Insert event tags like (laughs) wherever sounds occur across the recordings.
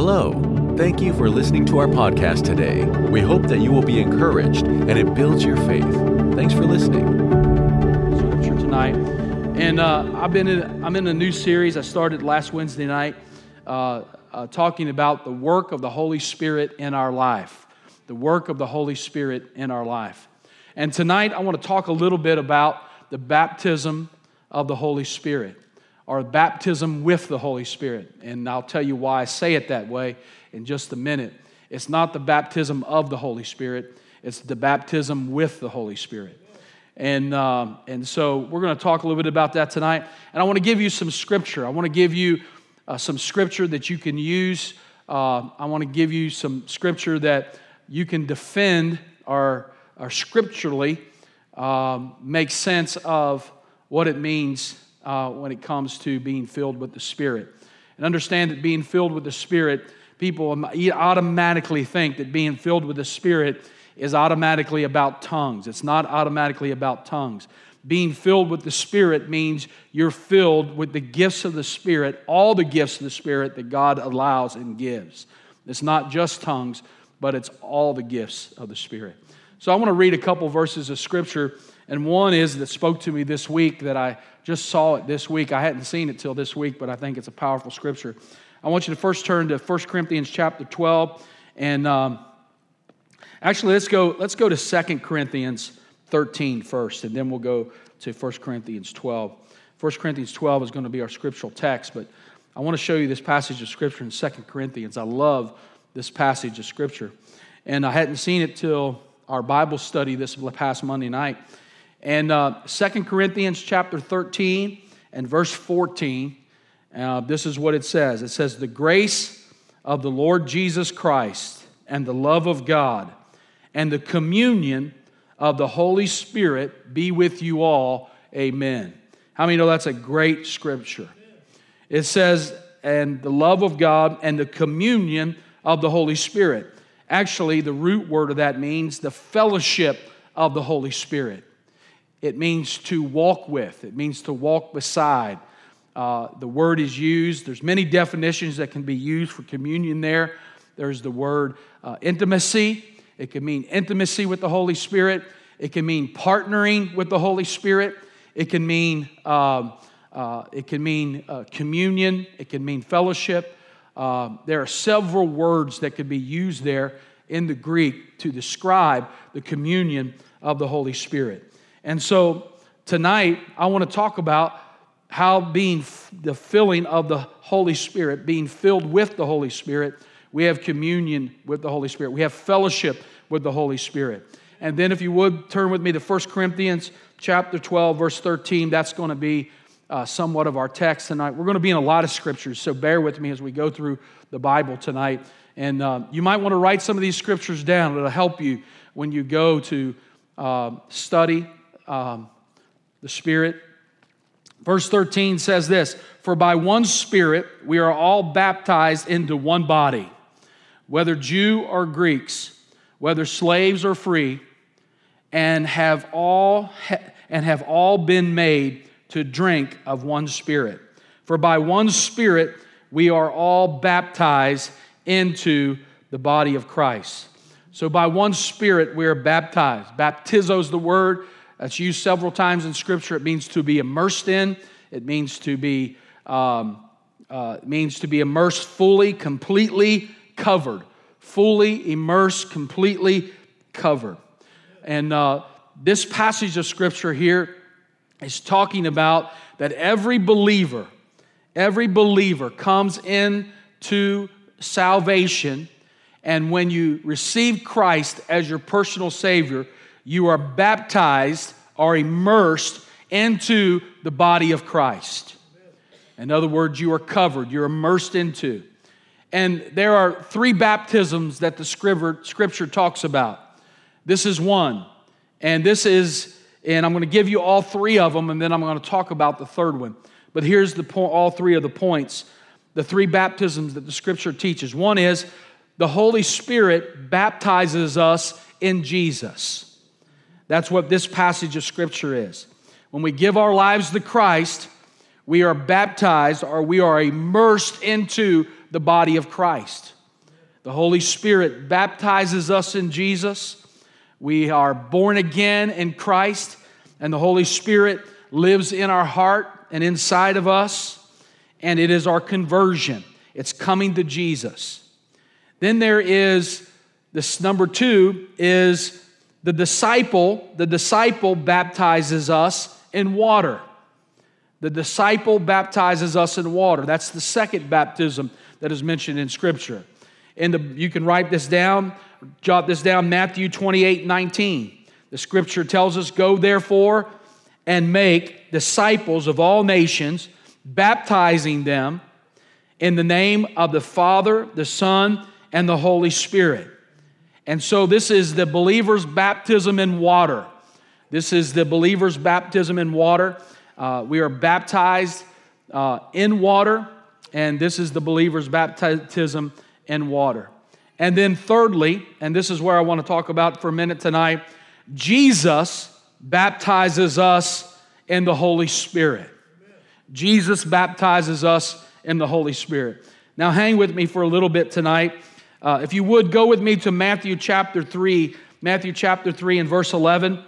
Hello. Thank you for listening to our podcast today. We hope that you will be encouraged and it builds your faith. Thanks for listening. Scripture tonight, and uh, I've been in, I'm in a new series. I started last Wednesday night, uh, uh, talking about the work of the Holy Spirit in our life, the work of the Holy Spirit in our life. And tonight, I want to talk a little bit about the baptism of the Holy Spirit or baptism with the Holy Spirit. And I'll tell you why I say it that way in just a minute. It's not the baptism of the Holy Spirit, it's the baptism with the Holy Spirit. And, uh, and so we're going to talk a little bit about that tonight. And I want to give you some scripture. I want to give you uh, some scripture that you can use. Uh, I want to give you some scripture that you can defend or, or scripturally um, make sense of what it means uh, when it comes to being filled with the Spirit. And understand that being filled with the Spirit, people automatically think that being filled with the Spirit is automatically about tongues. It's not automatically about tongues. Being filled with the Spirit means you're filled with the gifts of the Spirit, all the gifts of the Spirit that God allows and gives. It's not just tongues, but it's all the gifts of the Spirit. So I want to read a couple verses of Scripture, and one is that spoke to me this week that I just saw it this week. I hadn't seen it till this week, but I think it's a powerful scripture. I want you to first turn to 1 Corinthians chapter 12. And um, actually, let's go, let's go to 2 Corinthians 13 first, and then we'll go to 1 Corinthians 12. 1 Corinthians 12 is going to be our scriptural text, but I want to show you this passage of scripture in 2 Corinthians. I love this passage of scripture. And I hadn't seen it till our Bible study this past Monday night. And uh, 2 Corinthians chapter 13 and verse 14, uh, this is what it says it says, The grace of the Lord Jesus Christ and the love of God and the communion of the Holy Spirit be with you all. Amen. How many know that's a great scripture? It says, and the love of God and the communion of the Holy Spirit. Actually, the root word of that means the fellowship of the Holy Spirit. It means to walk with, it means to walk beside. Uh, the word is used. There's many definitions that can be used for communion there. There's the word uh, intimacy. It can mean intimacy with the Holy Spirit. It can mean partnering with the Holy Spirit. It can mean um, uh, it can mean uh, communion. It can mean fellowship. Uh, there are several words that could be used there in the Greek to describe the communion of the Holy Spirit. And so tonight, I want to talk about how being the filling of the Holy Spirit, being filled with the Holy Spirit, we have communion with the Holy Spirit. We have fellowship with the Holy Spirit. And then, if you would turn with me to 1 Corinthians chapter 12, verse 13, that's going to be uh, somewhat of our text tonight. We're going to be in a lot of scriptures, so bear with me as we go through the Bible tonight. And uh, you might want to write some of these scriptures down. It'll help you when you go to uh, study um, the Spirit. Verse 13 says this For by one Spirit we are all baptized into one body, whether Jew or Greeks, whether slaves or free, and have all, and have all been made to drink of one Spirit. For by one Spirit we are all baptized into the body of Christ. So by one Spirit we are baptized. Baptizo is the word that's used several times in Scripture. It means to be immersed in. It means to be um, uh, means to be immersed fully, completely covered, fully immersed, completely covered. And uh, this passage of Scripture here is talking about that every believer, every believer comes into salvation, and when you receive Christ as your personal Savior you are baptized or immersed into the body of Christ. In other words, you are covered, you're immersed into. And there are three baptisms that the scripture talks about. This is one. And this is, and I'm going to give you all three of them, and then I'm going to talk about the third one. But here's the point, all three of the points, the three baptisms that the scripture teaches. One is the Holy Spirit baptizes us in Jesus. That's what this passage of Scripture is. When we give our lives to Christ, we are baptized or we are immersed into the body of Christ. The Holy Spirit baptizes us in Jesus. We are born again in Christ, and the Holy Spirit lives in our heart and inside of us, and it is our conversion. It's coming to Jesus. Then there is this number two is the disciple. The disciple baptizes us in water. The disciple baptizes us in water. That's the second baptism that is mentioned in Scripture. And you can write this down, jot this down, Matthew 28 19. The Scripture tells us, Go therefore and make disciples of all nations, baptizing them in the name of the Father, the Son, and the Holy Spirit. And so this is the believer's baptism in water. This is the believer's baptism in water. Uh, we are baptized uh, in water, and this is the believer's baptism in water. And then, thirdly, and this is where I want to talk about for a minute tonight Jesus baptizes us in the Holy Spirit. Jesus baptizes us in the Holy Spirit. Now, hang with me for a little bit tonight. Uh, if you would, go with me to Matthew chapter 3, Matthew chapter 3 and verse 11.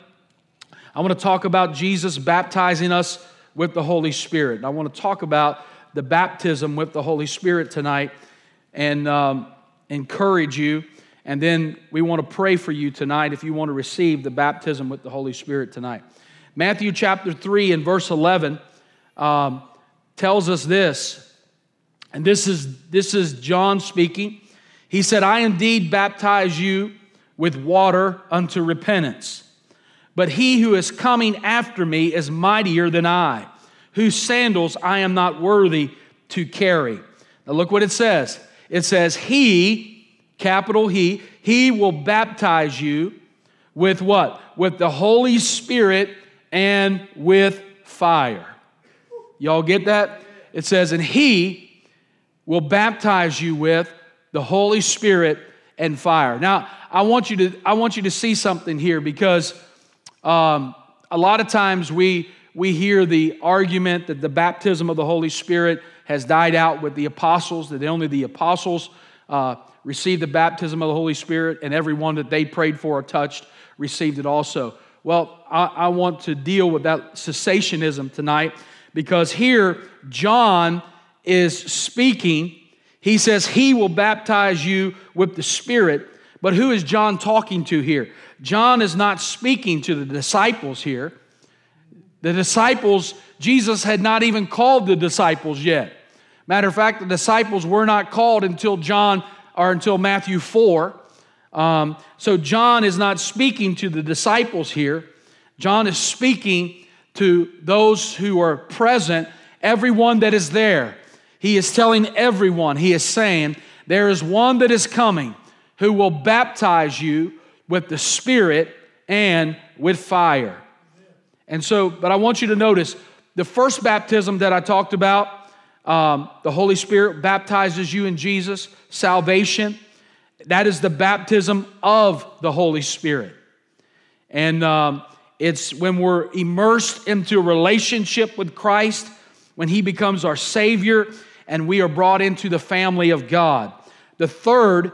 I want to talk about Jesus baptizing us with the Holy Spirit. I want to talk about the baptism with the Holy Spirit tonight and um, encourage you and then we want to pray for you tonight if you want to receive the baptism with the Holy Spirit tonight. Matthew chapter 3 and verse 11 um, tells us this. And this is, this is John speaking. He said, I indeed baptize you with water unto repentance. But he who is coming after me is mightier than I, whose sandals I am not worthy to carry. Now look what it says. It says, He capital He, He will baptize you with what? With the Holy Spirit and with fire. Y'all get that? It says, and He will baptize you with the Holy Spirit and fire. Now, I want you to, I want you to see something here because um, a lot of times we, we hear the argument that the baptism of the Holy Spirit has died out with the apostles, that only the apostles uh, received the baptism of the Holy Spirit, and everyone that they prayed for or touched received it also. Well, I, I want to deal with that cessationism tonight because here John is speaking. He says he will baptize you with the Spirit. But who is John talking to here? John is not speaking to the disciples here. The disciples, Jesus had not even called the disciples yet. Matter of fact, the disciples were not called until John or until Matthew 4. Um, so John is not speaking to the disciples here. John is speaking to those who are present, everyone that is there. He is telling everyone, he is saying, There is one that is coming who will baptize you with the Spirit and with fire. And so, but I want you to notice the first baptism that I talked about um, the Holy Spirit baptizes you in Jesus, salvation. That is the baptism of the Holy Spirit. And um, it's when we're immersed into a relationship with Christ, when He becomes our Savior, and we are brought into the family of God. The third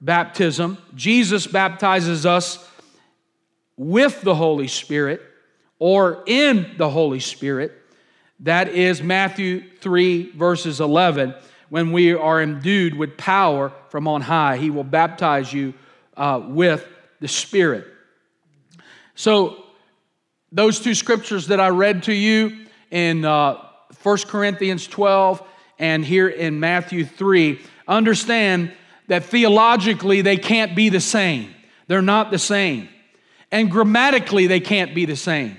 baptism, Jesus baptizes us with the Holy Spirit or in the Holy Spirit. That is Matthew 3, verses 11. When we are endued with power from on high, he will baptize you uh, with the Spirit. So, those two scriptures that I read to you in uh, 1 Corinthians 12 and here in Matthew 3, understand that theologically they can't be the same. They're not the same. And grammatically they can't be the same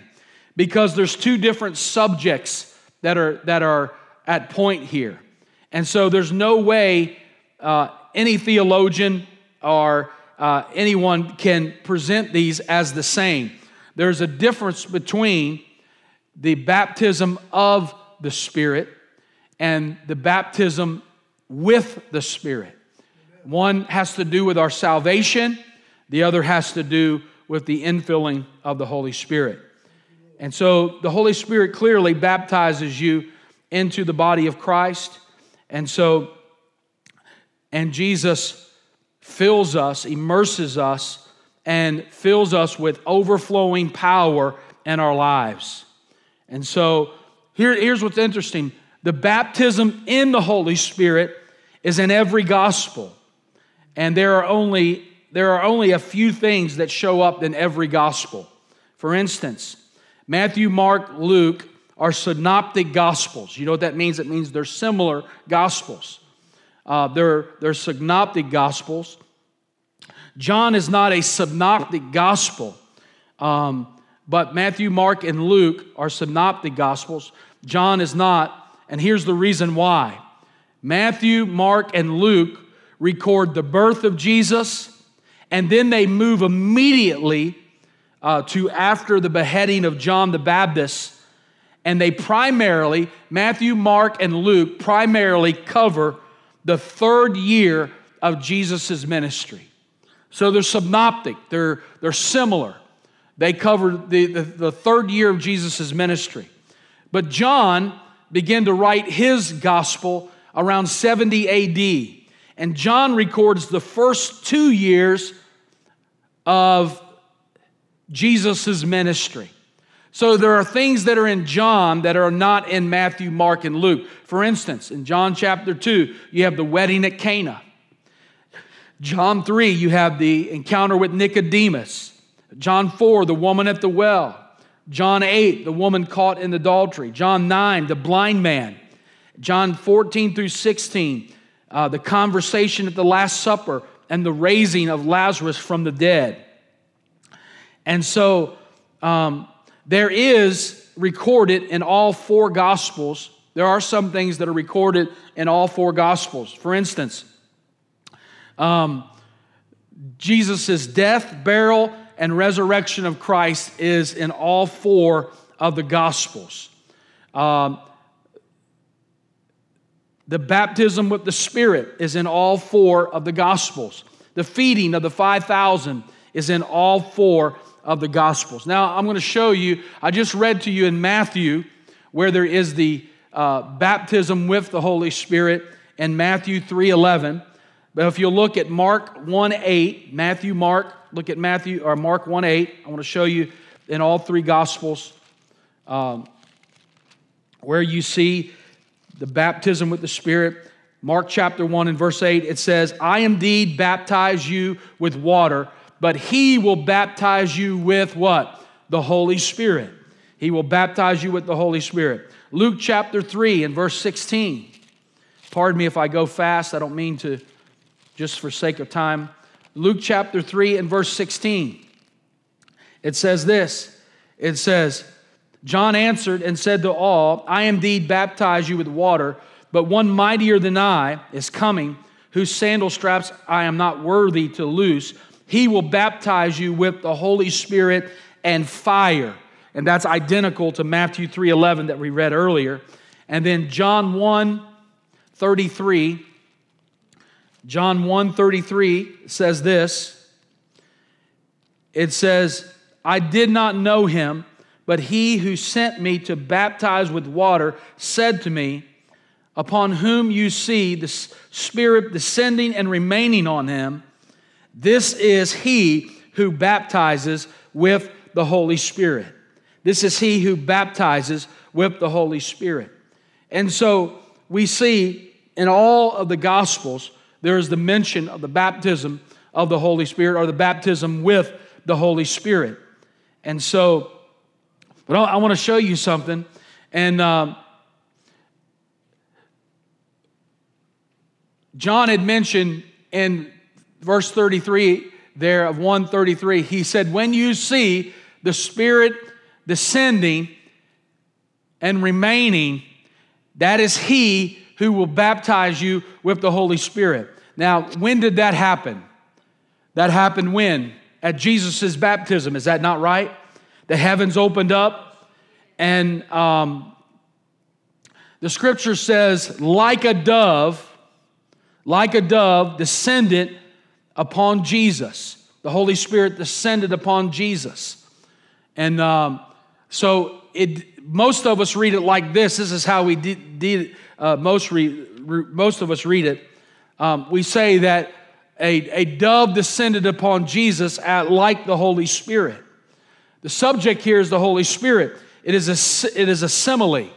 because there's two different subjects that are, that are at point here. And so there's no way uh, any theologian or uh, anyone can present these as the same. There's a difference between the baptism of the Spirit and the baptism with the Spirit. One has to do with our salvation, the other has to do with the infilling of the Holy Spirit. And so the Holy Spirit clearly baptizes you into the body of Christ. And so, and Jesus fills us, immerses us, and fills us with overflowing power in our lives. And so, here, here's what's interesting the baptism in the Holy Spirit is in every gospel. And there are only, there are only a few things that show up in every gospel. For instance, Matthew, Mark, Luke are synoptic gospels. You know what that means? It means they're similar gospels. Uh, they're, they're synoptic gospels. John is not a synoptic gospel, um, but Matthew, Mark, and Luke are synoptic gospels. John is not, and here's the reason why. Matthew, Mark, and Luke record the birth of Jesus, and then they move immediately uh, to after the beheading of John the Baptist. And they primarily, Matthew, Mark, and Luke, primarily cover the third year of Jesus' ministry. So they're synoptic, they're, they're similar. They cover the, the, the third year of Jesus' ministry. But John began to write his gospel around 70 AD. And John records the first two years of Jesus' ministry. So there are things that are in John that are not in Matthew, Mark, and Luke. For instance, in John chapter 2, you have the wedding at Cana. John 3, you have the encounter with Nicodemus. John 4, the woman at the well. John 8, the woman caught in adultery. John 9, the blind man. John 14 through 16, uh, the conversation at the Last Supper and the raising of Lazarus from the dead. And so um, there is recorded in all four Gospels, there are some things that are recorded in all four Gospels. For instance, um, Jesus' death, burial, and resurrection of Christ is in all four of the Gospels. Um, the baptism with the Spirit is in all four of the Gospels. The feeding of the 5,000 is in all four of the Gospels. Now, I'm going to show you, I just read to you in Matthew where there is the uh, baptism with the Holy Spirit in Matthew 3.11. But if you look at Mark 1.8, Matthew, Mark, look at Matthew, or Mark 1.8, I want to show you in all three Gospels um, where you see the baptism with the Spirit. Mark chapter 1 and verse 8, it says, I indeed baptize you with water, but he will baptize you with what? The Holy Spirit. He will baptize you with the Holy Spirit. Luke chapter 3 and verse 16. Pardon me if I go fast, I don't mean to, just for sake of time. Luke chapter 3 and verse 16. It says this it says, John answered and said to all, I indeed baptize you with water, but one mightier than I is coming, whose sandal straps I am not worthy to loose. He will baptize you with the Holy Spirit and fire. And that's identical to Matthew 3:11 that we read earlier. And then John 1 33 John 1 33 says this. It says, I did not know him but he who sent me to baptize with water said to me, Upon whom you see the Spirit descending and remaining on him, this is he who baptizes with the Holy Spirit. This is he who baptizes with the Holy Spirit. And so we see in all of the Gospels, there is the mention of the baptism of the Holy Spirit or the baptism with the Holy Spirit. And so but I want to show you something. And um, John had mentioned in verse 33 there of 133, he said, When you see the Spirit descending and remaining, that is He who will baptize you with the Holy Spirit. Now, when did that happen? That happened when? At Jesus' baptism. Is that not right? the heavens opened up, and um, the scripture says, like a dove, like a dove descended upon Jesus. The Holy Spirit descended upon Jesus. And um, so it most of us read it like this. This is how we did, did uh, most, re, re, most of us read it. Um, we say that a, a dove descended upon Jesus at, like the Holy Spirit. The subject here is the Holy Spirit. It is a, it is a simile.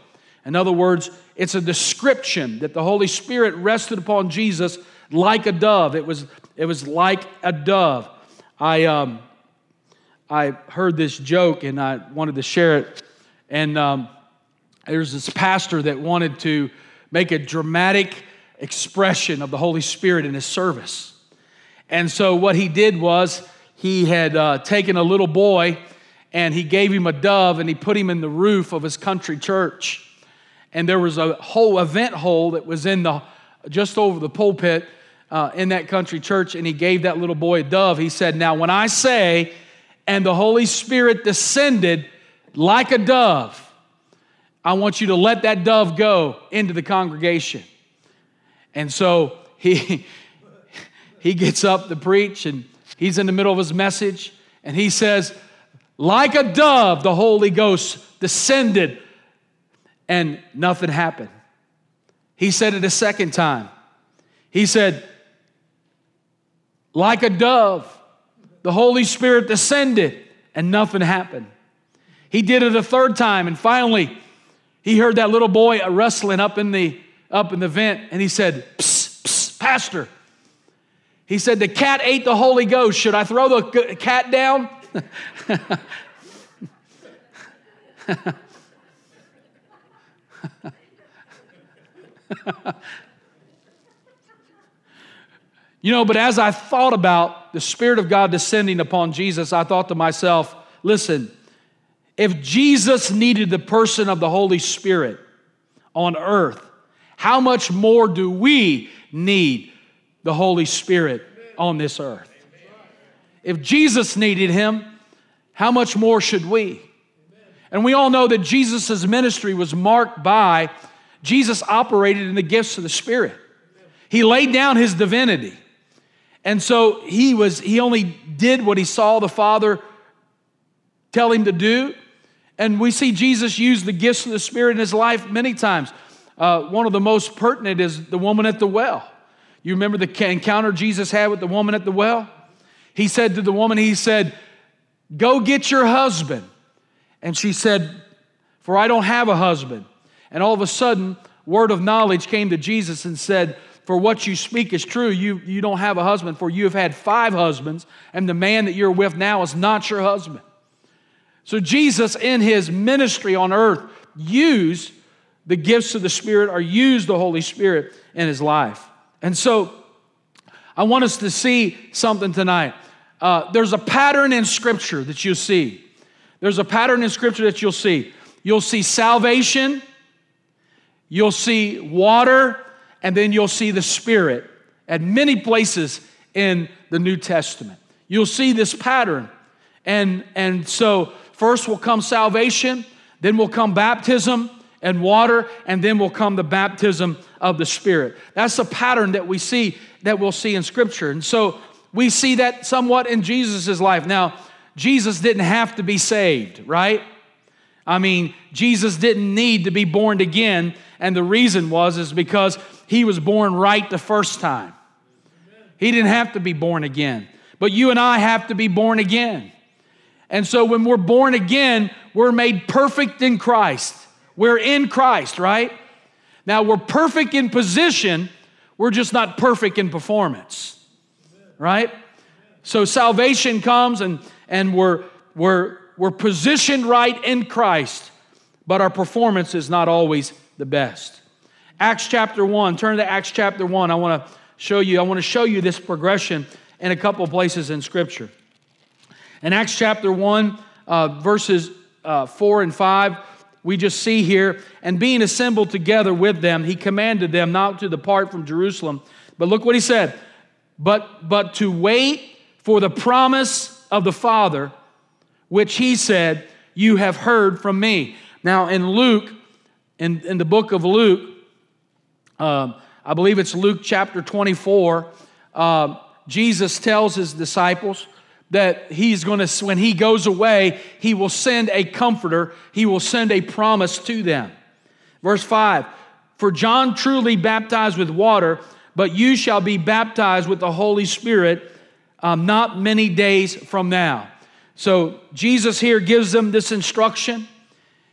In other words, it's a description that the Holy Spirit rested upon Jesus like a dove. It was, it was like a dove. I, um, I heard this joke and I wanted to share it. And um, there's this pastor that wanted to make a dramatic expression of the Holy Spirit in his service. And so what he did was he had uh, taken a little boy and he gave him a dove and he put him in the roof of his country church. And there was a whole event hole that was in the just over the pulpit uh, in that country church, and he gave that little boy a dove. He said, Now, when I say, and the Holy Spirit descended like a dove, I want you to let that dove go into the congregation. And so he, (laughs) he gets up to preach, and he's in the middle of his message, and he says, like a dove, the Holy Ghost descended and nothing happened. He said it a second time. He said, like a dove, the Holy Spirit descended and nothing happened. He did it a third time, and finally, he heard that little boy rustling up in the up in the vent, and he said, psst, psst, Pastor. He said, The cat ate the Holy Ghost. Should I throw the cat down? (laughs) you know, but as I thought about the Spirit of God descending upon Jesus, I thought to myself, listen, if Jesus needed the person of the Holy Spirit on earth, how much more do we need the Holy Spirit on this earth? If Jesus needed him, how much more should we? And we all know that Jesus' ministry was marked by Jesus operated in the gifts of the Spirit. He laid down his divinity. And so he was he only did what he saw the Father tell him to do. And we see Jesus use the gifts of the Spirit in his life many times. Uh, one of the most pertinent is the woman at the well. You remember the encounter Jesus had with the woman at the well? He said to the woman, He said, Go get your husband. And she said, For I don't have a husband. And all of a sudden, word of knowledge came to Jesus and said, For what you speak is true. You, you don't have a husband, for you have had five husbands, and the man that you're with now is not your husband. So, Jesus, in his ministry on earth, used the gifts of the Spirit or used the Holy Spirit in his life. And so, I want us to see something tonight. Uh, there's a pattern in Scripture that you'll see. There's a pattern in Scripture that you'll see. You'll see salvation, you'll see water, and then you'll see the Spirit at many places in the New Testament. You'll see this pattern. And, and so, first will come salvation, then will come baptism and water, and then will come the baptism of the Spirit. That's a pattern that we see, that we'll see in Scripture. And so, we see that somewhat in Jesus' life. Now, Jesus didn't have to be saved, right? I mean, Jesus didn't need to be born again, and the reason was is because he was born right the first time. He didn't have to be born again. But you and I have to be born again. And so when we're born again, we're made perfect in Christ. We're in Christ, right? Now we're perfect in position, we're just not perfect in performance right? So salvation comes and, and we're, we're, we're positioned right in Christ, but our performance is not always the best. Acts chapter 1, turn to Acts chapter 1. I want to show you, I want to show you this progression in a couple places in Scripture. In Acts chapter 1, uh, verses uh, 4 and 5, we just see here, and being assembled together with them, he commanded them not to depart from Jerusalem. But look what he said but, but to wait for the promise of the Father, which he said, You have heard from me. Now, in Luke, in, in the book of Luke, um, I believe it's Luke chapter 24, uh, Jesus tells his disciples, that he's going to, when he goes away, he will send a comforter, he will send a promise to them. Verse 5 For John truly baptized with water, but you shall be baptized with the Holy Spirit um, not many days from now. So Jesus here gives them this instruction.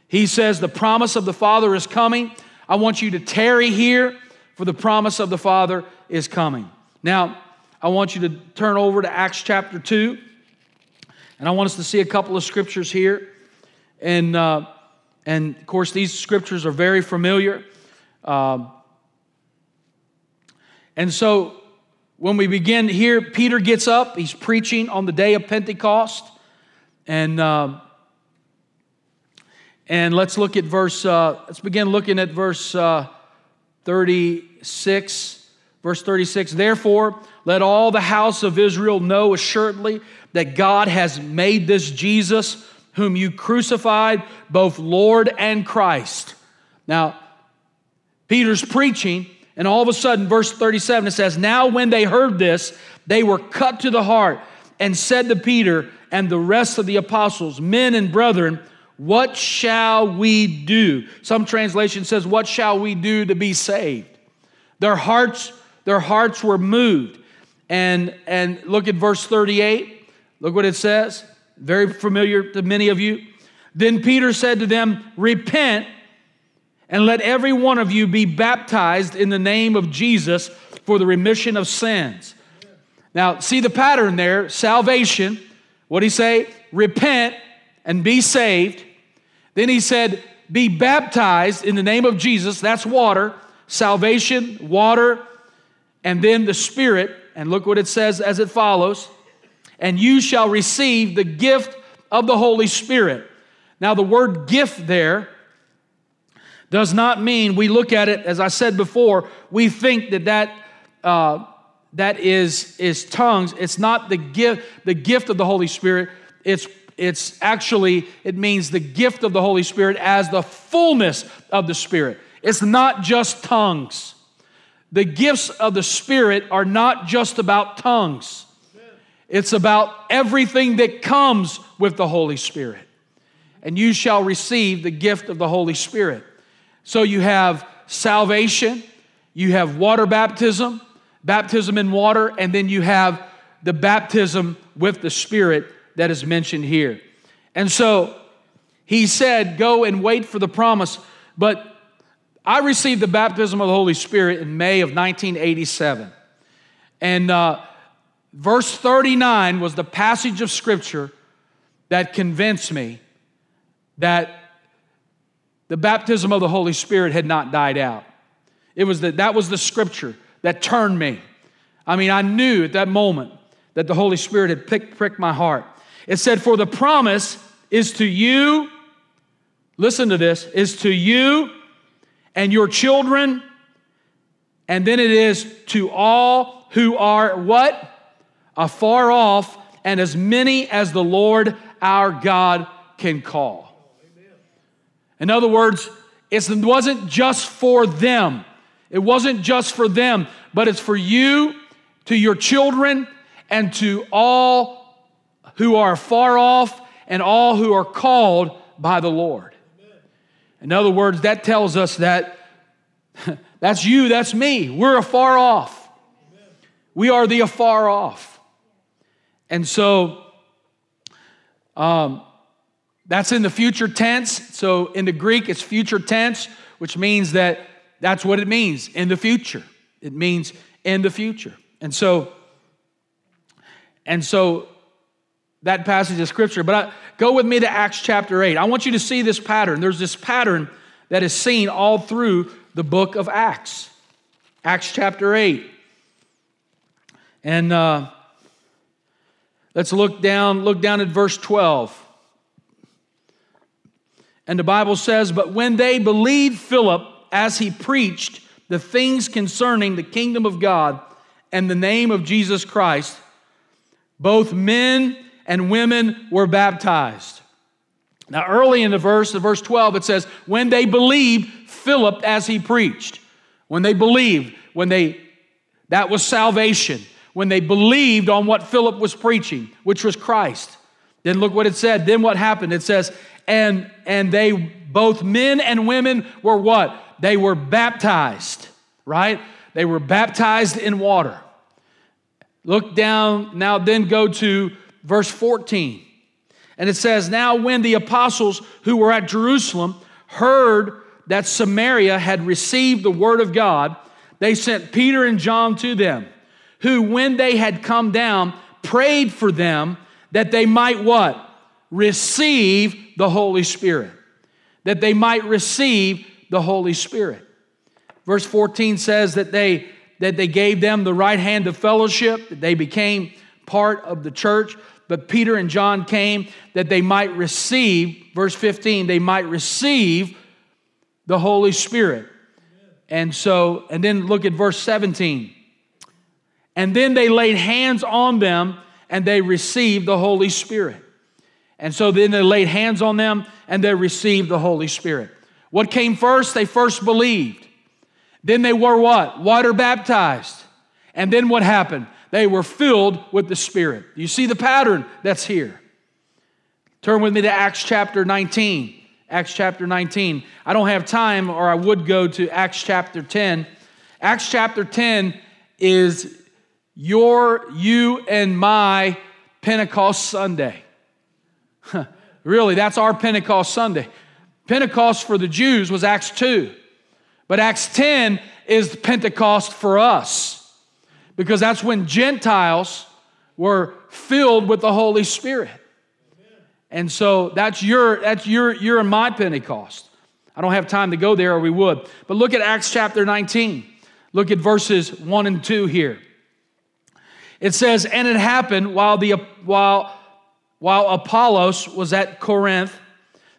He says, The promise of the Father is coming. I want you to tarry here, for the promise of the Father is coming. Now, I want you to turn over to Acts chapter 2, and I want us to see a couple of scriptures here. And, uh, and of course, these scriptures are very familiar. Um, and so when we begin here, Peter gets up, he's preaching on the day of Pentecost. And, uh, and let's look at verse, uh, let's begin looking at verse uh, 36. Verse 36 Therefore, let all the house of Israel know assuredly that God has made this Jesus, whom you crucified, both Lord and Christ. Now, Peter's preaching, and all of a sudden, verse 37, it says, Now when they heard this, they were cut to the heart and said to Peter and the rest of the apostles, Men and brethren, what shall we do? Some translation says, What shall we do to be saved? Their hearts, their hearts were moved. And, and look at verse 38. Look what it says. Very familiar to many of you. Then Peter said to them, Repent and let every one of you be baptized in the name of Jesus for the remission of sins. Now, see the pattern there salvation. What did he say? Repent and be saved. Then he said, Be baptized in the name of Jesus. That's water. Salvation, water, and then the Spirit. And look what it says as it follows. And you shall receive the gift of the Holy Spirit. Now, the word gift there does not mean we look at it, as I said before, we think that that, uh, that is, is tongues. It's not the gift, the gift of the Holy Spirit. It's, it's actually, it means the gift of the Holy Spirit as the fullness of the Spirit. It's not just tongues. The gifts of the Spirit are not just about tongues. It's about everything that comes with the Holy Spirit. And you shall receive the gift of the Holy Spirit. So you have salvation, you have water baptism, baptism in water, and then you have the baptism with the Spirit that is mentioned here. And so he said, Go and wait for the promise. But I received the baptism of the Holy Spirit in May of 1987. And uh, verse 39 was the passage of Scripture that convinced me that the baptism of the Holy Spirit had not died out. It was that that was the scripture that turned me. I mean, I knew at that moment that the Holy Spirit had picked, pricked my heart. It said, For the promise is to you, listen to this, is to you and your children, and then it is to all who are what? Afar off, and as many as the Lord our God can call. In other words, it wasn't just for them. It wasn't just for them, but it's for you, to your children, and to all who are far off and all who are called by the Lord. In other words, that tells us that (laughs) that's you, that's me. We're afar off. We are the afar off. And so, um, that's in the future tense. So in the Greek, it's future tense, which means that that's what it means in the future. It means in the future. And so, and so that passage of scripture. But I, go with me to Acts chapter 8. I want you to see this pattern. There's this pattern that is seen all through the book of Acts. Acts chapter 8. And uh, let's look down, look down at verse 12. And the Bible says, But when they believed Philip as he preached the things concerning the kingdom of God and the name of Jesus Christ, both men and women were baptized. Now, early in the verse, the verse 12, it says, When they believed Philip as he preached. When they believed, when they, that was salvation. when they believed on what Philip was preaching, which was Christ. Then look what it said. Then what happened? It says, and and they both men and women were what? They were baptized, right? They were baptized in water. Look down now, then go to verse 14. And it says, Now when the apostles who were at Jerusalem heard that Samaria had received the word of God, they sent Peter and John to them, who, when they had come down, prayed for them that they might what? Receive the Holy Spirit. That they might receive the Holy Spirit. Verse 14 says that they that they gave them the right hand of fellowship, that they became part of the church. But Peter and John came that they might receive, verse 15, they might receive the Holy Spirit. And so, and then look at verse 17. And then they laid hands on them and they received the Holy Spirit. And so then they laid hands on them and they received the Holy Spirit. What came first? They first believed. Then they were what? Water baptized. And then what happened? They were filled with the Spirit. You see the pattern that's here. Turn with me to Acts chapter 19. Acts chapter 19. I don't have time, or I would go to Acts chapter 10. Acts chapter 10 is your, you, and my Pentecost Sunday. really, that's our Pentecost Sunday. Pentecost for the Jews was Acts 2. But Acts 10 is Pentecost for us because that's when Gentiles were filled with the Holy Spirit. And so that's your that's your your and my Pentecost. I don't have time to go there or we would. But look at Acts chapter 19. Look at verses 1 and 2 here. It says, "And it happened while the while while Apollos was at Corinth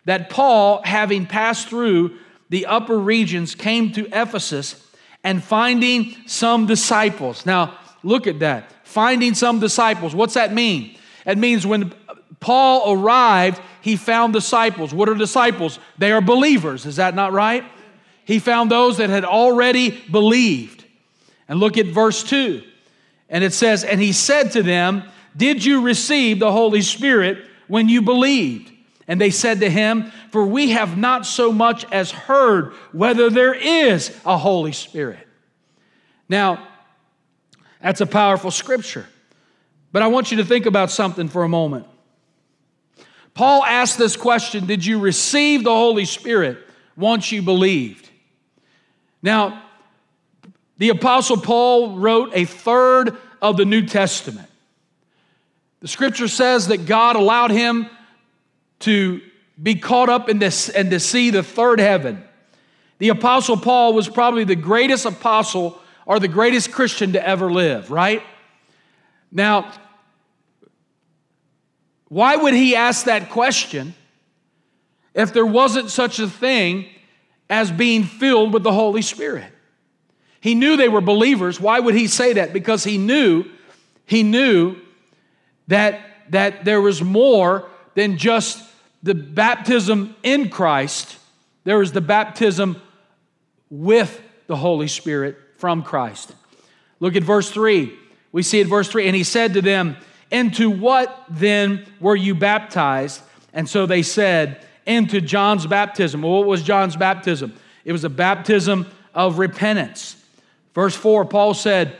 that Paul, having passed through the upper regions came to Ephesus and finding some disciples. Now, look at that. Finding some disciples. What's that mean? It means when Paul arrived, he found disciples. What are disciples? They are believers. Is that not right? He found those that had already believed. And look at verse 2. And it says, And he said to them, Did you receive the Holy Spirit when you believed? And they said to him, For we have not so much as heard whether there is a Holy Spirit. Now, that's a powerful scripture. But I want you to think about something for a moment. Paul asked this question Did you receive the Holy Spirit once you believed? Now, the Apostle Paul wrote a third of the New Testament. The scripture says that God allowed him to be caught up in this and to see the third heaven. The Apostle Paul was probably the greatest apostle or the greatest Christian to ever live, right? Now, why would he ask that question if there wasn't such a thing as being filled with the Holy Spirit? He knew they were believers. Why would he say that? Because he knew, he knew that, that there was more than just the baptism in Christ, there is the baptism with the Holy Spirit from Christ. Look at verse 3. We see it verse 3 and he said to them, Into what then were you baptized? And so they said, Into John's baptism. Well, what was John's baptism? It was a baptism of repentance. Verse 4, Paul said,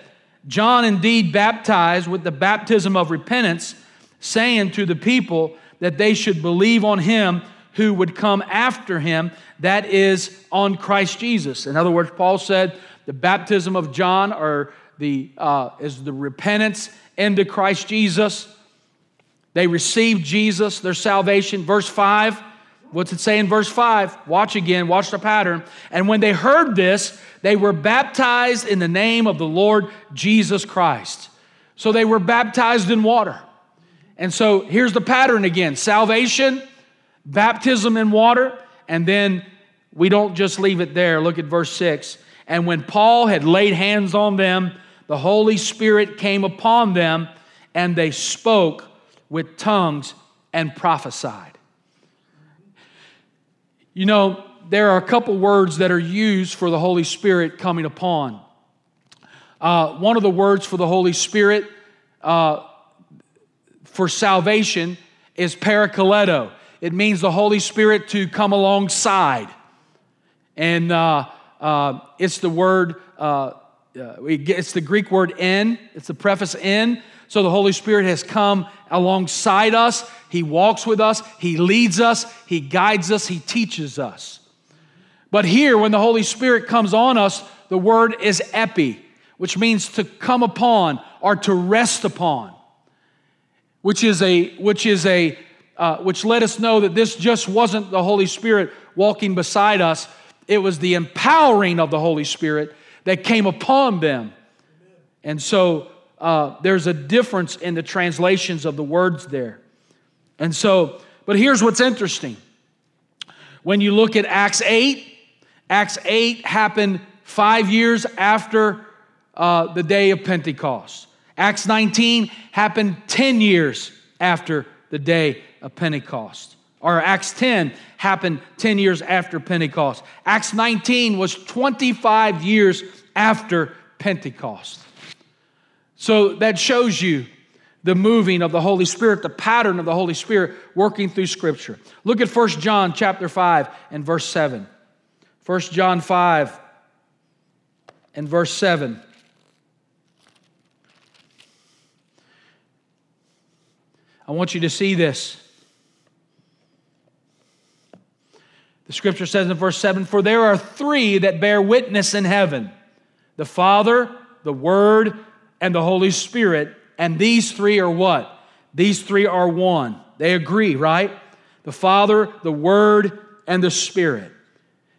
John indeed baptized with the baptism of repentance, saying to the people, that they should believe on him who would come after him, that is, on Christ Jesus. In other words, Paul said the baptism of John or the, uh, is the repentance into Christ Jesus. They received Jesus, their salvation. Verse 5, what's it say in verse 5? Watch again, watch the pattern. And when they heard this, they were baptized in the name of the Lord Jesus Christ. So they were baptized in water. And so here's the pattern again salvation, baptism in water, and then we don't just leave it there. Look at verse 6. And when Paul had laid hands on them, the Holy Spirit came upon them, and they spoke with tongues and prophesied. You know, there are a couple words that are used for the Holy Spirit coming upon. Uh, one of the words for the Holy Spirit uh, for salvation is parakleto. It means the Holy Spirit to come alongside. And uh, uh, it's the word, uh, uh it's the Greek word en, it's the preface en. So the Holy Spirit has come alongside us. He walks with us, He leads us, He guides us, He teaches us. But here, when the Holy Spirit comes on us, the word is epi, which means to come upon or to rest upon, which is a, which is a, uh, which let us know that this just wasn't the Holy Spirit walking beside us, it was the empowering of the Holy Spirit that came upon them. And so uh, there's a difference in the translations of the words there. And so, but here's what's interesting. When you look at Acts 8, Acts 8 happened five years after uh, the day of Pentecost. Acts 19 happened 10 years after the day of Pentecost. Or Acts 10 happened 10 years after Pentecost. Acts 19 was 25 years after Pentecost. So that shows you the moving of the Holy Spirit, the pattern of the Holy Spirit working through Scripture. Look at 1 John chapter 5 and verse 7. 1 John 5 and verse 7. I want you to see this. The scripture says in verse 7 For there are three that bear witness in heaven the Father, the Word, and the Holy Spirit. And these three are what? These three are one. They agree, right? The Father, the Word, and the Spirit.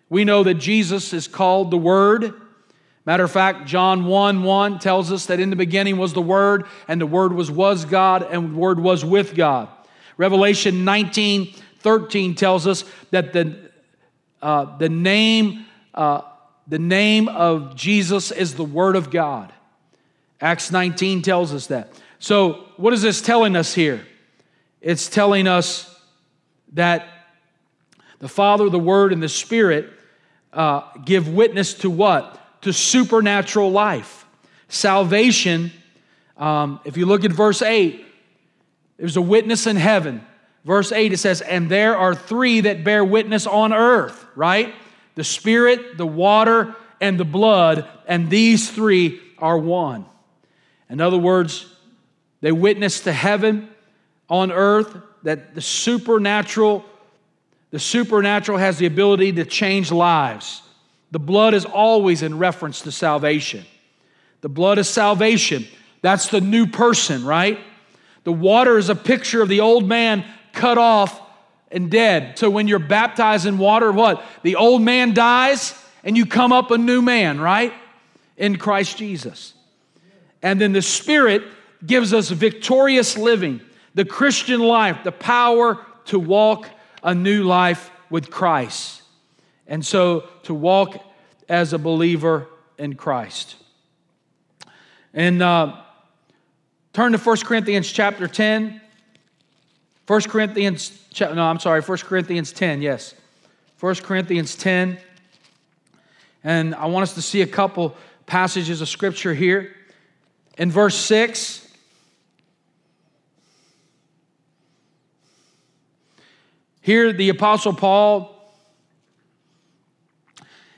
We know that Jesus is called the Word. Matter of fact, John 1 1 tells us that in the beginning was the Word, and the Word was, was God, and the Word was with God. Revelation 19 13 tells us that the uh, the name, uh, the name of Jesus is the Word of God. Acts 19 tells us that. So, what is this telling us here? It's telling us that the Father, the Word, and the Spirit uh, give witness to what? To supernatural life. Salvation, um, if you look at verse 8, there's a witness in heaven. Verse 8, it says, And there are three that bear witness on earth, right? The Spirit, the water, and the blood, and these three are one. In other words, they witness to heaven on earth that the supernatural the supernatural has the ability to change lives. The blood is always in reference to salvation. The blood is salvation. That's the new person, right? The water is a picture of the old man cut off and dead. So when you're baptized in water, what? The old man dies and you come up a new man, right? In Christ Jesus. And then the Spirit gives us victorious living, the Christian life, the power to walk a new life with Christ. And so to walk as a believer in Christ. And uh, turn to 1 Corinthians chapter 10. 1 Corinthians, no, I'm sorry, 1 Corinthians 10, yes. 1 Corinthians 10. And I want us to see a couple passages of scripture here. In verse 6, here the Apostle Paul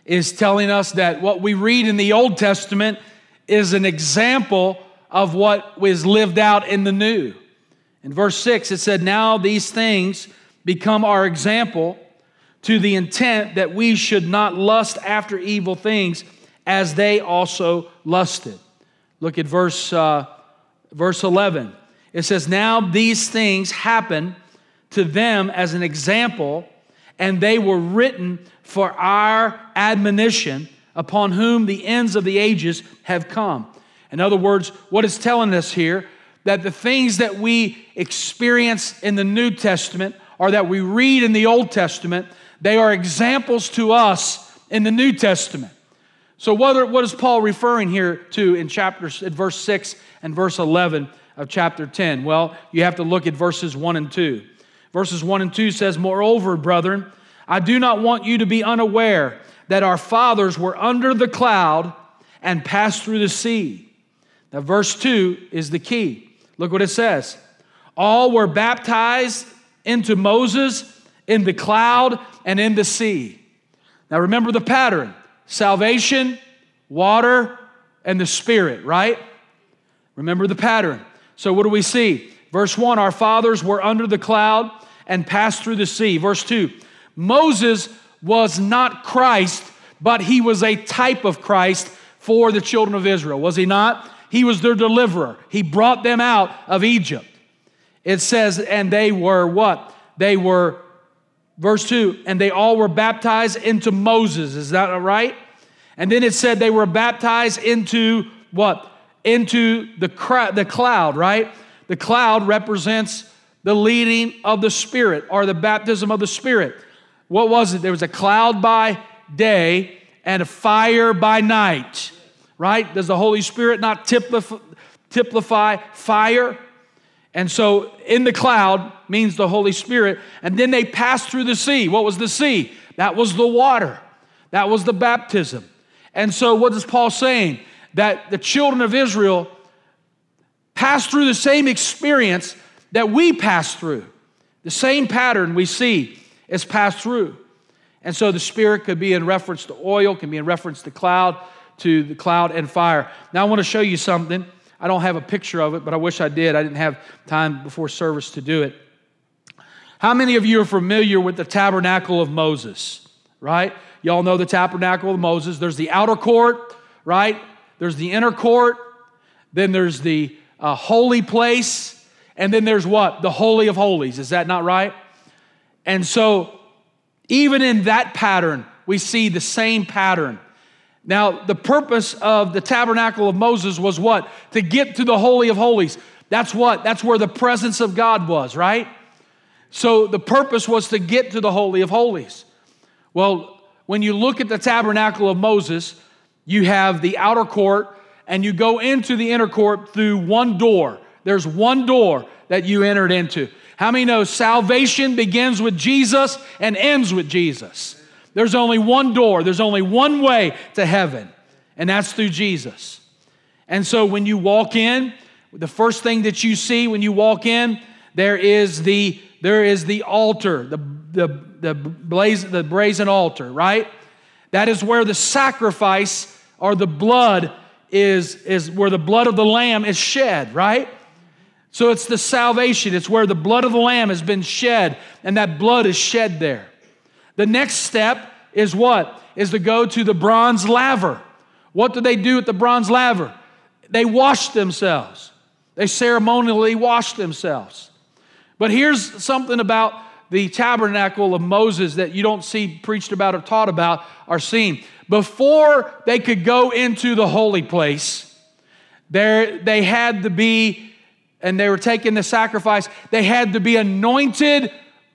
is telling us that what we read in the Old Testament is an example of what was lived out in the New. In verse 6, it said, Now these things become our example to the intent that we should not lust after evil things as they also lusted. Look at verse, uh, verse 11. It says, Now these things happen to them as an example, and they were written for our admonition upon whom the ends of the ages have come. In other words, what it's telling us here that the things that we experience in the New Testament or that we read in the Old Testament, they are examples to us in the New Testament. So, what, what is Paul referring here to in chapters, at verse 6 and verse 11 of chapter 10? Well, you have to look at verses 1 and 2. Verses 1 and 2 says, Moreover, brethren, I do not want you to be unaware that our fathers were under the cloud and passed through the sea. Now, verse 2 is the key. Look what it says. All were baptized into Moses in the cloud and in the sea. Now, remember the pattern salvation, water, and the Spirit, right? Remember the pattern. So, what do we see? Verse 1 Our fathers were under the cloud and passed through the sea. Verse 2 Moses was not Christ, but he was a type of Christ for the children of Israel, was he not? He was their deliverer. He brought them out of Egypt. It says, and they were what? They were, verse 2, and they all were baptized into Moses. Is that right? And then it said they were baptized into what? Into the, the cloud, right? The cloud represents the leading of the Spirit or the baptism of the Spirit. What was it? There was a cloud by day and a fire by night, right? Does the Holy Spirit not typify fire? And so in the cloud means the Holy Spirit. And then they passed through the sea. What was the sea? That was the water, that was the baptism. And so what is Paul saying? That the children of Israel passed through the same experience that we pass through. The same pattern we see is passed through. And so the Spirit could be in reference to oil, can be in reference to cloud, to the cloud and fire. Now I want to show you something. I don't have a picture of it, but I wish I did. I didn't have time before service to do it. How many of you are familiar with the tabernacle of Moses? Right? Y'all know the tabernacle of Moses. There's the outer court, right? There's the inner court. Then there's the uh, holy place. And then there's what? The Holy of Holies. Is that not right? And so, even in that pattern, we see the same pattern. Now, the purpose of the tabernacle of Moses was what? To get to the Holy of Holies. That's what? That's where the presence of God was, right? So, the purpose was to get to the Holy of Holies. Well, when you look at the tabernacle of Moses, you have the outer court, and you go into the inner court through one door. There's one door that you entered into. How many know salvation begins with Jesus and ends with Jesus? There's only one door, there's only one way to heaven, and that's through Jesus. And so when you walk in, the first thing that you see when you walk in, there is the there is the altar, the the the, blaze, the brazen altar, right? That is where the sacrifice or the blood is, is where the blood of the lamb is shed, right? So it's the salvation. It's where the blood of the lamb has been shed, and that blood is shed there. The next step is what? Is to go to the bronze laver. What do they do at the bronze laver? They wash themselves. They ceremonially wash themselves. But here's something about the tabernacle of Moses that you don't see preached about or taught about or seen. Before they could go into the holy place, there they had to be, and they were taking the sacrifice, they had to be anointed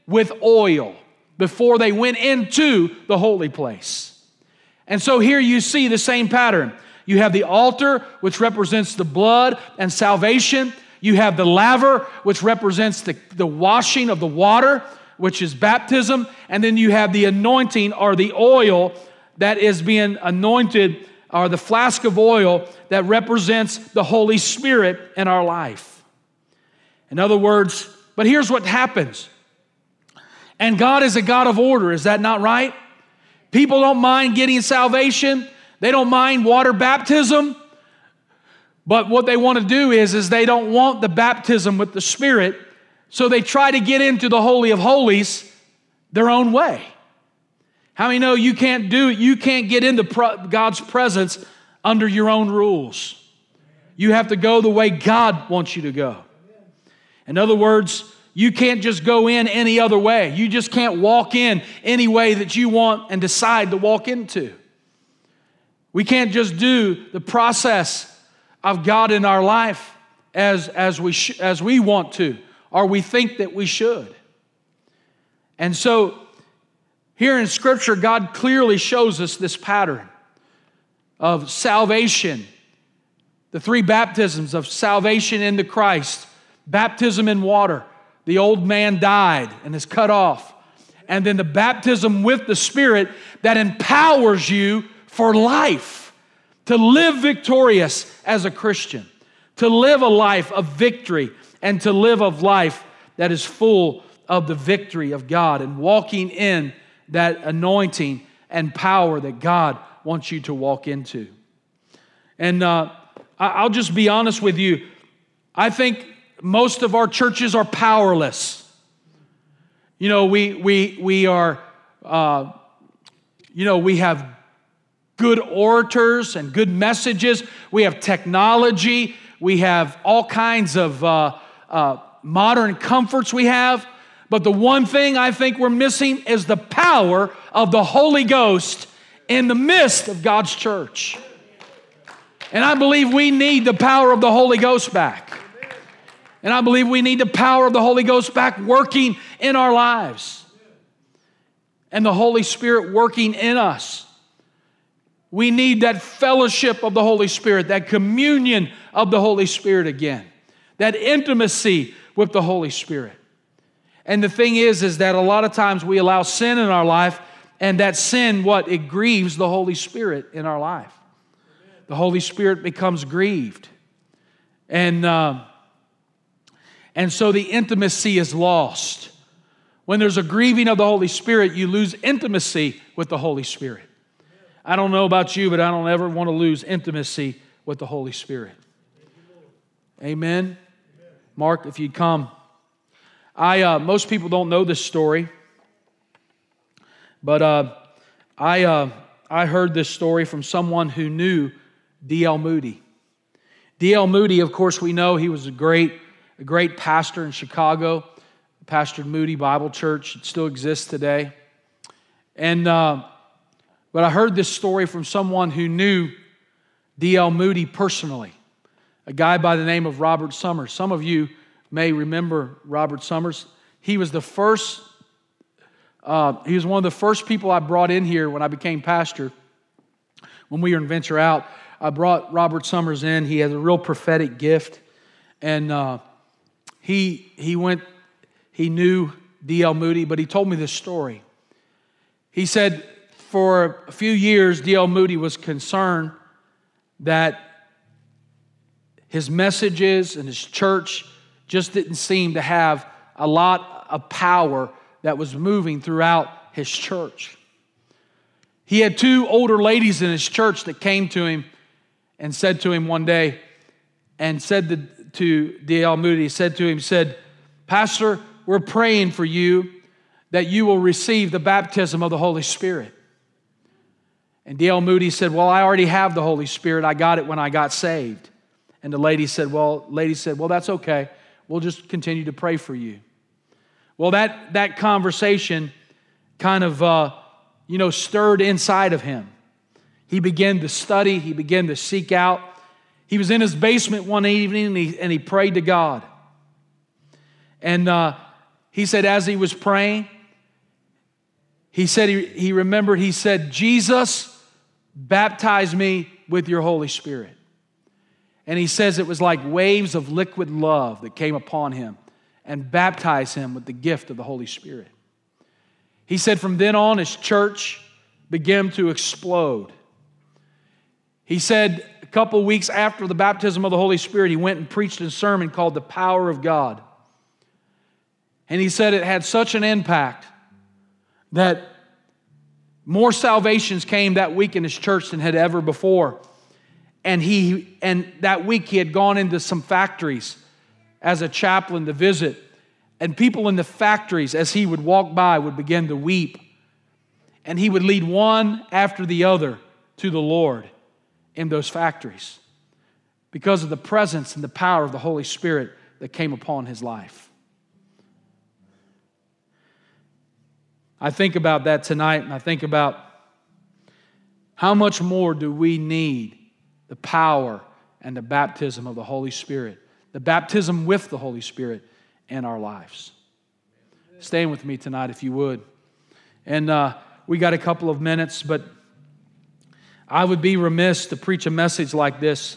with oil before they went into the holy place. And so here you see the same pattern. You have the altar, which represents the blood and salvation. You have the laver, which represents the, the washing of the water which is baptism, and then you have the anointing or the oil that is being anointed, or the flask of oil that represents the Holy Spirit in our life. In other words, but here's what happens. And God is a God of order, is that not right? People don't mind getting salvation, they don't mind water baptism. But what they want to do is, is they don't want the baptism with the Spirit so they try to get into the Holy of Holies their own way. How many know you can't do it? You can't get into God's presence under your own rules. You have to go the way God wants you to go. In other words, you can't just go in any other way. You just can't walk in any way that you want and decide to walk into. We can't just do the process of God in our life as, as, we, sh- as we want to or we think that we should. And so, here in Scripture, God clearly shows us this pattern of salvation. The three baptisms of salvation into Christ baptism in water. The old man died and is cut off. And then the baptism with the Spirit that empowers you for life to live victorious as a Christian, to live a life of victory, and to live a life that is full of the victory of God and walking in that anointing and power that God wants you to walk into. And uh, I'll just be honest with you. I think most of our churches are powerless. You know, we, we, we are, uh, you know, we have good orators and good messages. We have technology. We have all kinds of uh, uh, modern comforts we have. But the one thing I think we're missing is the power of the Holy Ghost in the midst of God's church. And I believe we need the power of the Holy Ghost back. And I believe we need the power of the Holy Ghost back working in our lives. And the Holy Spirit working in us. We need that fellowship of the Holy Spirit, that communion of the Holy Spirit again, that intimacy with the Holy Spirit. And the thing is, is that a lot of times we allow sin in our life, and that sin, what? It grieves the Holy Spirit in our life. The Holy Spirit becomes grieved. And, uh, and so the intimacy is lost. When there's a grieving of the Holy Spirit, you lose intimacy with the Holy Spirit. I don't know about you, but I don't ever want to lose intimacy with the Holy Spirit. Amen. Mark, if you'd come. I, uh, most people don't know this story, but uh, I, uh, I heard this story from someone who knew D.L. Moody. D.L. Moody, of course, we know he was a great, a great pastor in Chicago, pastored Moody Bible Church. It still exists today. And, uh, but I heard this story from someone who knew D.L. Moody personally, a guy by the name of Robert Summers. Some of you may remember Robert Summers. He was the first, uh, he was one of the first people I brought in here when I became pastor. When we were in Venture Out, I brought Robert Summers in. He has a real prophetic gift. And uh, he, he went, he knew D.L. Moody, but he told me this story. He said, for a few years, D.L. Moody was concerned that his messages and his church just didn't seem to have a lot of power that was moving throughout his church. He had two older ladies in his church that came to him and said to him one day, and said to, D.L. Moody, said to him, He said, Pastor, we're praying for you that you will receive the baptism of the Holy Spirit. And D.L. Moody said, Well, I already have the Holy Spirit. I got it when I got saved. And the lady said, Well, lady said, Well, that's okay. We'll just continue to pray for you. Well, that, that conversation kind of, uh, you know, stirred inside of him. He began to study, he began to seek out. He was in his basement one evening and he, and he prayed to God. And uh, he said, as he was praying, he said, he, he remembered, he said, Jesus, baptize me with your Holy Spirit. And he says it was like waves of liquid love that came upon him and baptized him with the gift of the Holy Spirit. He said from then on, his church began to explode. He said a couple weeks after the baptism of the Holy Spirit, he went and preached a sermon called The Power of God. And he said it had such an impact that more salvations came that week in his church than had ever before. And he and that week he had gone into some factories as a chaplain to visit. And people in the factories as he would walk by would begin to weep. And he would lead one after the other to the lord in those factories because of the presence and the power of the holy spirit that came upon his life i think about that tonight and i think about how much more do we need the power and the baptism of the Holy Spirit, the baptism with the Holy Spirit in our lives. Stand with me tonight, if you would. And uh, we got a couple of minutes, but I would be remiss to preach a message like this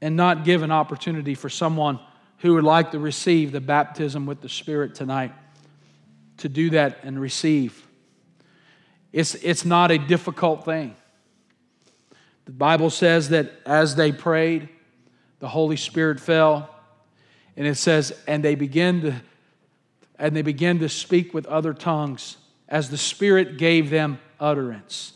and not give an opportunity for someone who would like to receive the baptism with the Spirit tonight to do that and receive. It's, it's not a difficult thing. The Bible says that as they prayed, the Holy Spirit fell. And it says, and they began to and they began to speak with other tongues as the Spirit gave them utterance.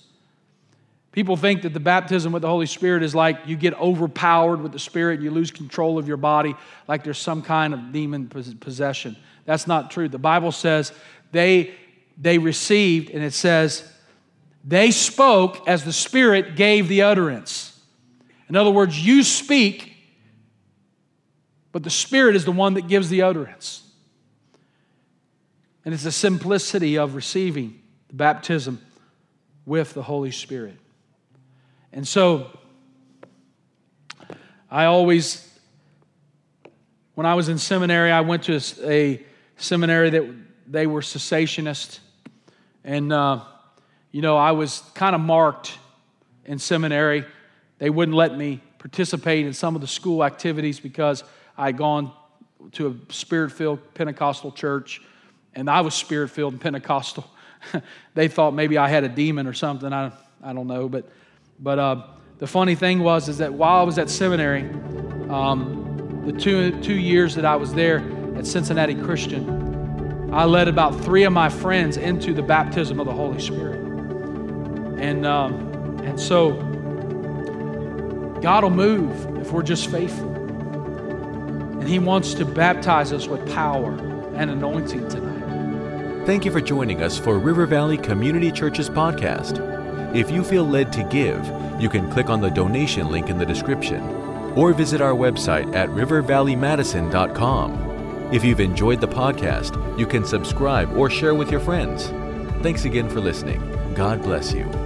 People think that the baptism with the Holy Spirit is like you get overpowered with the Spirit, you lose control of your body, like there's some kind of demon possession. That's not true. The Bible says they, they received, and it says, they spoke as the Spirit gave the utterance. In other words, you speak, but the Spirit is the one that gives the utterance. And it's the simplicity of receiving the baptism with the Holy Spirit. And so, I always, when I was in seminary, I went to a, seminary that they were cessationists. And, uh, you know, I was kind of marked in seminary. They wouldn't let me participate in some of the school activities because I had gone to a spirit filled Pentecostal church and I was spirit filled and Pentecostal. (laughs) they thought maybe I had a demon or something. I, I don't know. But but uh, the funny thing was is that while I was at seminary, um, the two, two years that I was there at Cincinnati Christian, I led about three of my friends into the baptism of the Holy Spirit. And, um, and so God will move if we're just faithful. And He wants to baptize us with power and anointing tonight. Thank you for joining us for River Valley Community Church's podcast. If you feel led to give, you can click on the donation link in the description or visit our website at rivervalleymadison.com. If you've enjoyed the podcast, you can subscribe or share with your friends. Thanks again for listening. God bless you.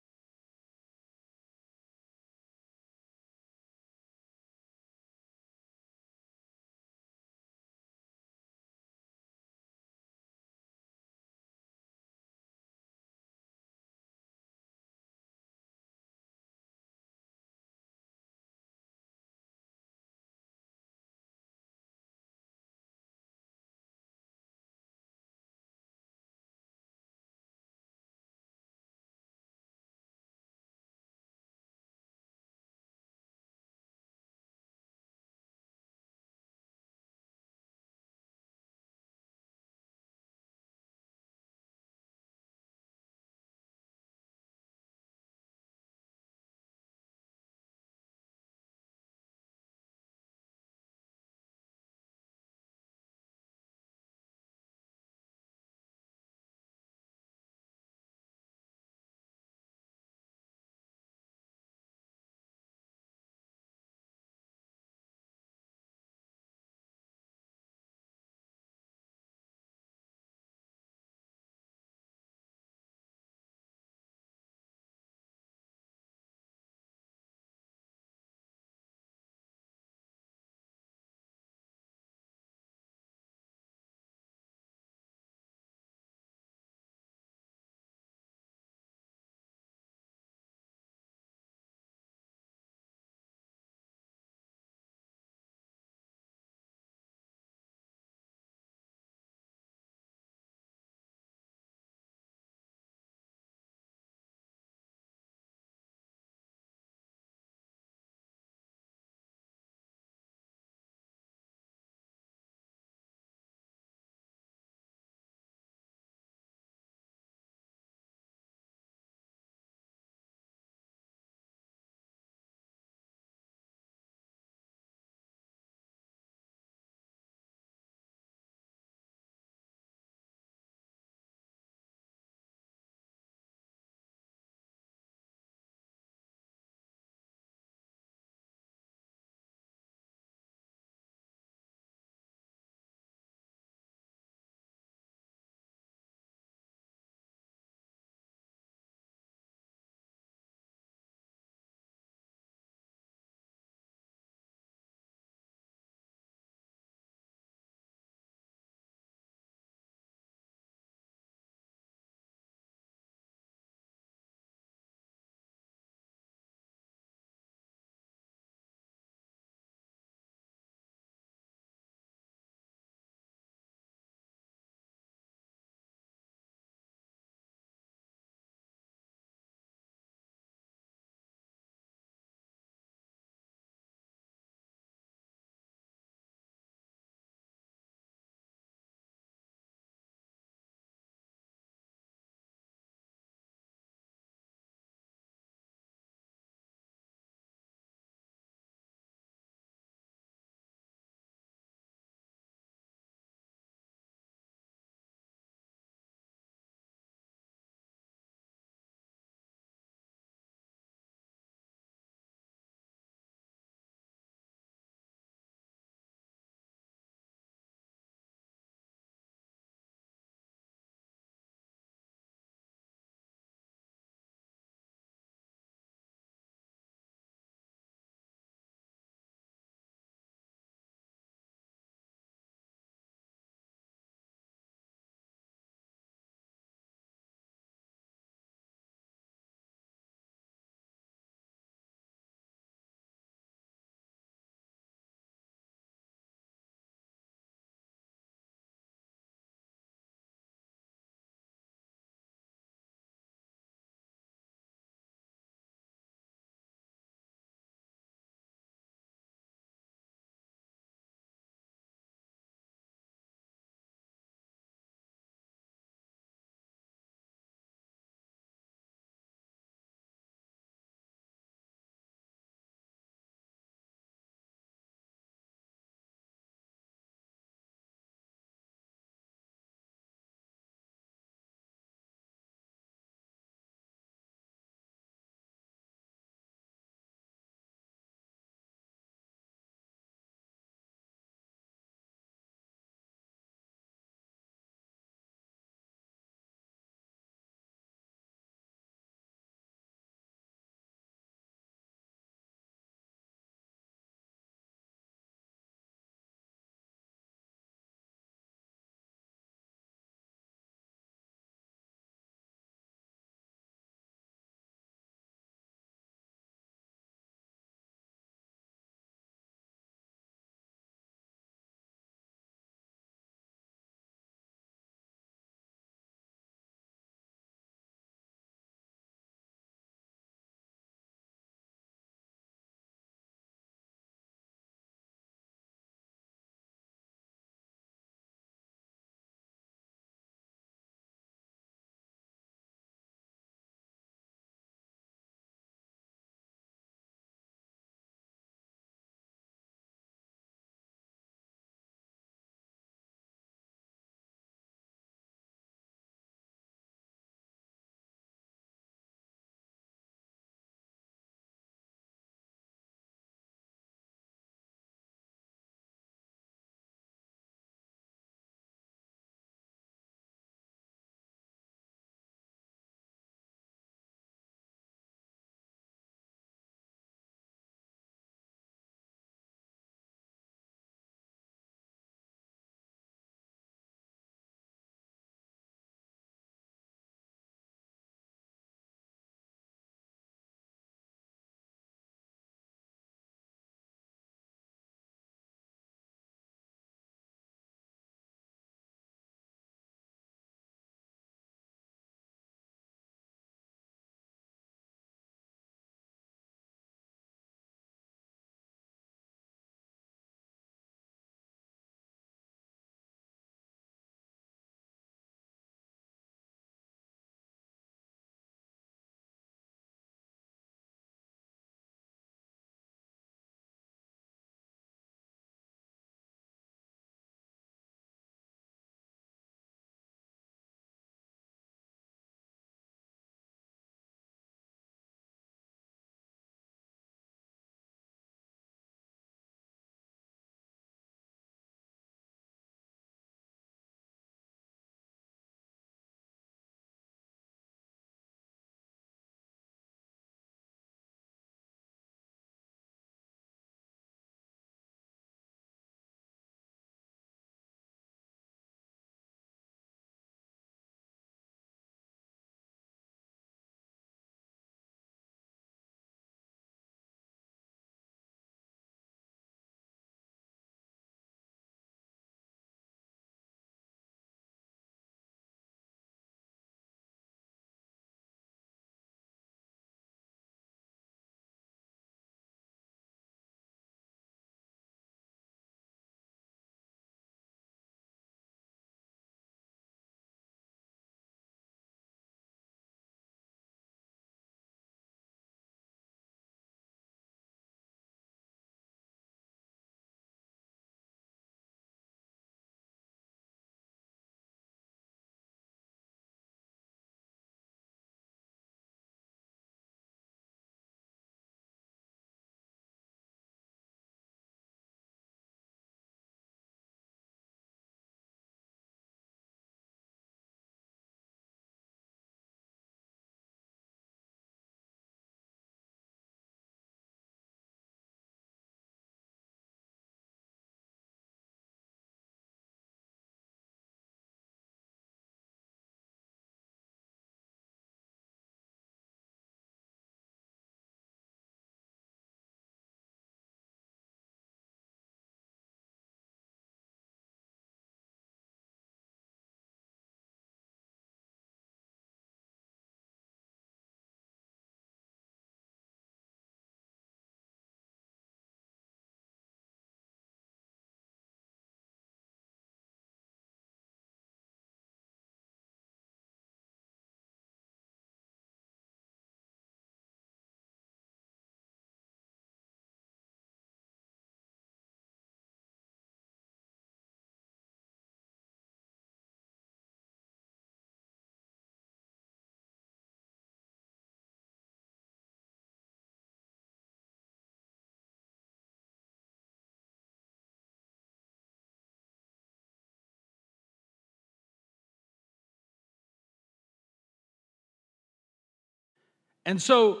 And so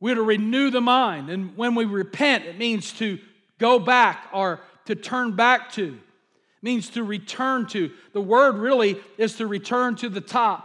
we're to renew the mind. And when we repent, it means to go back or to turn back to. It means to return to. The word really is to return to the top.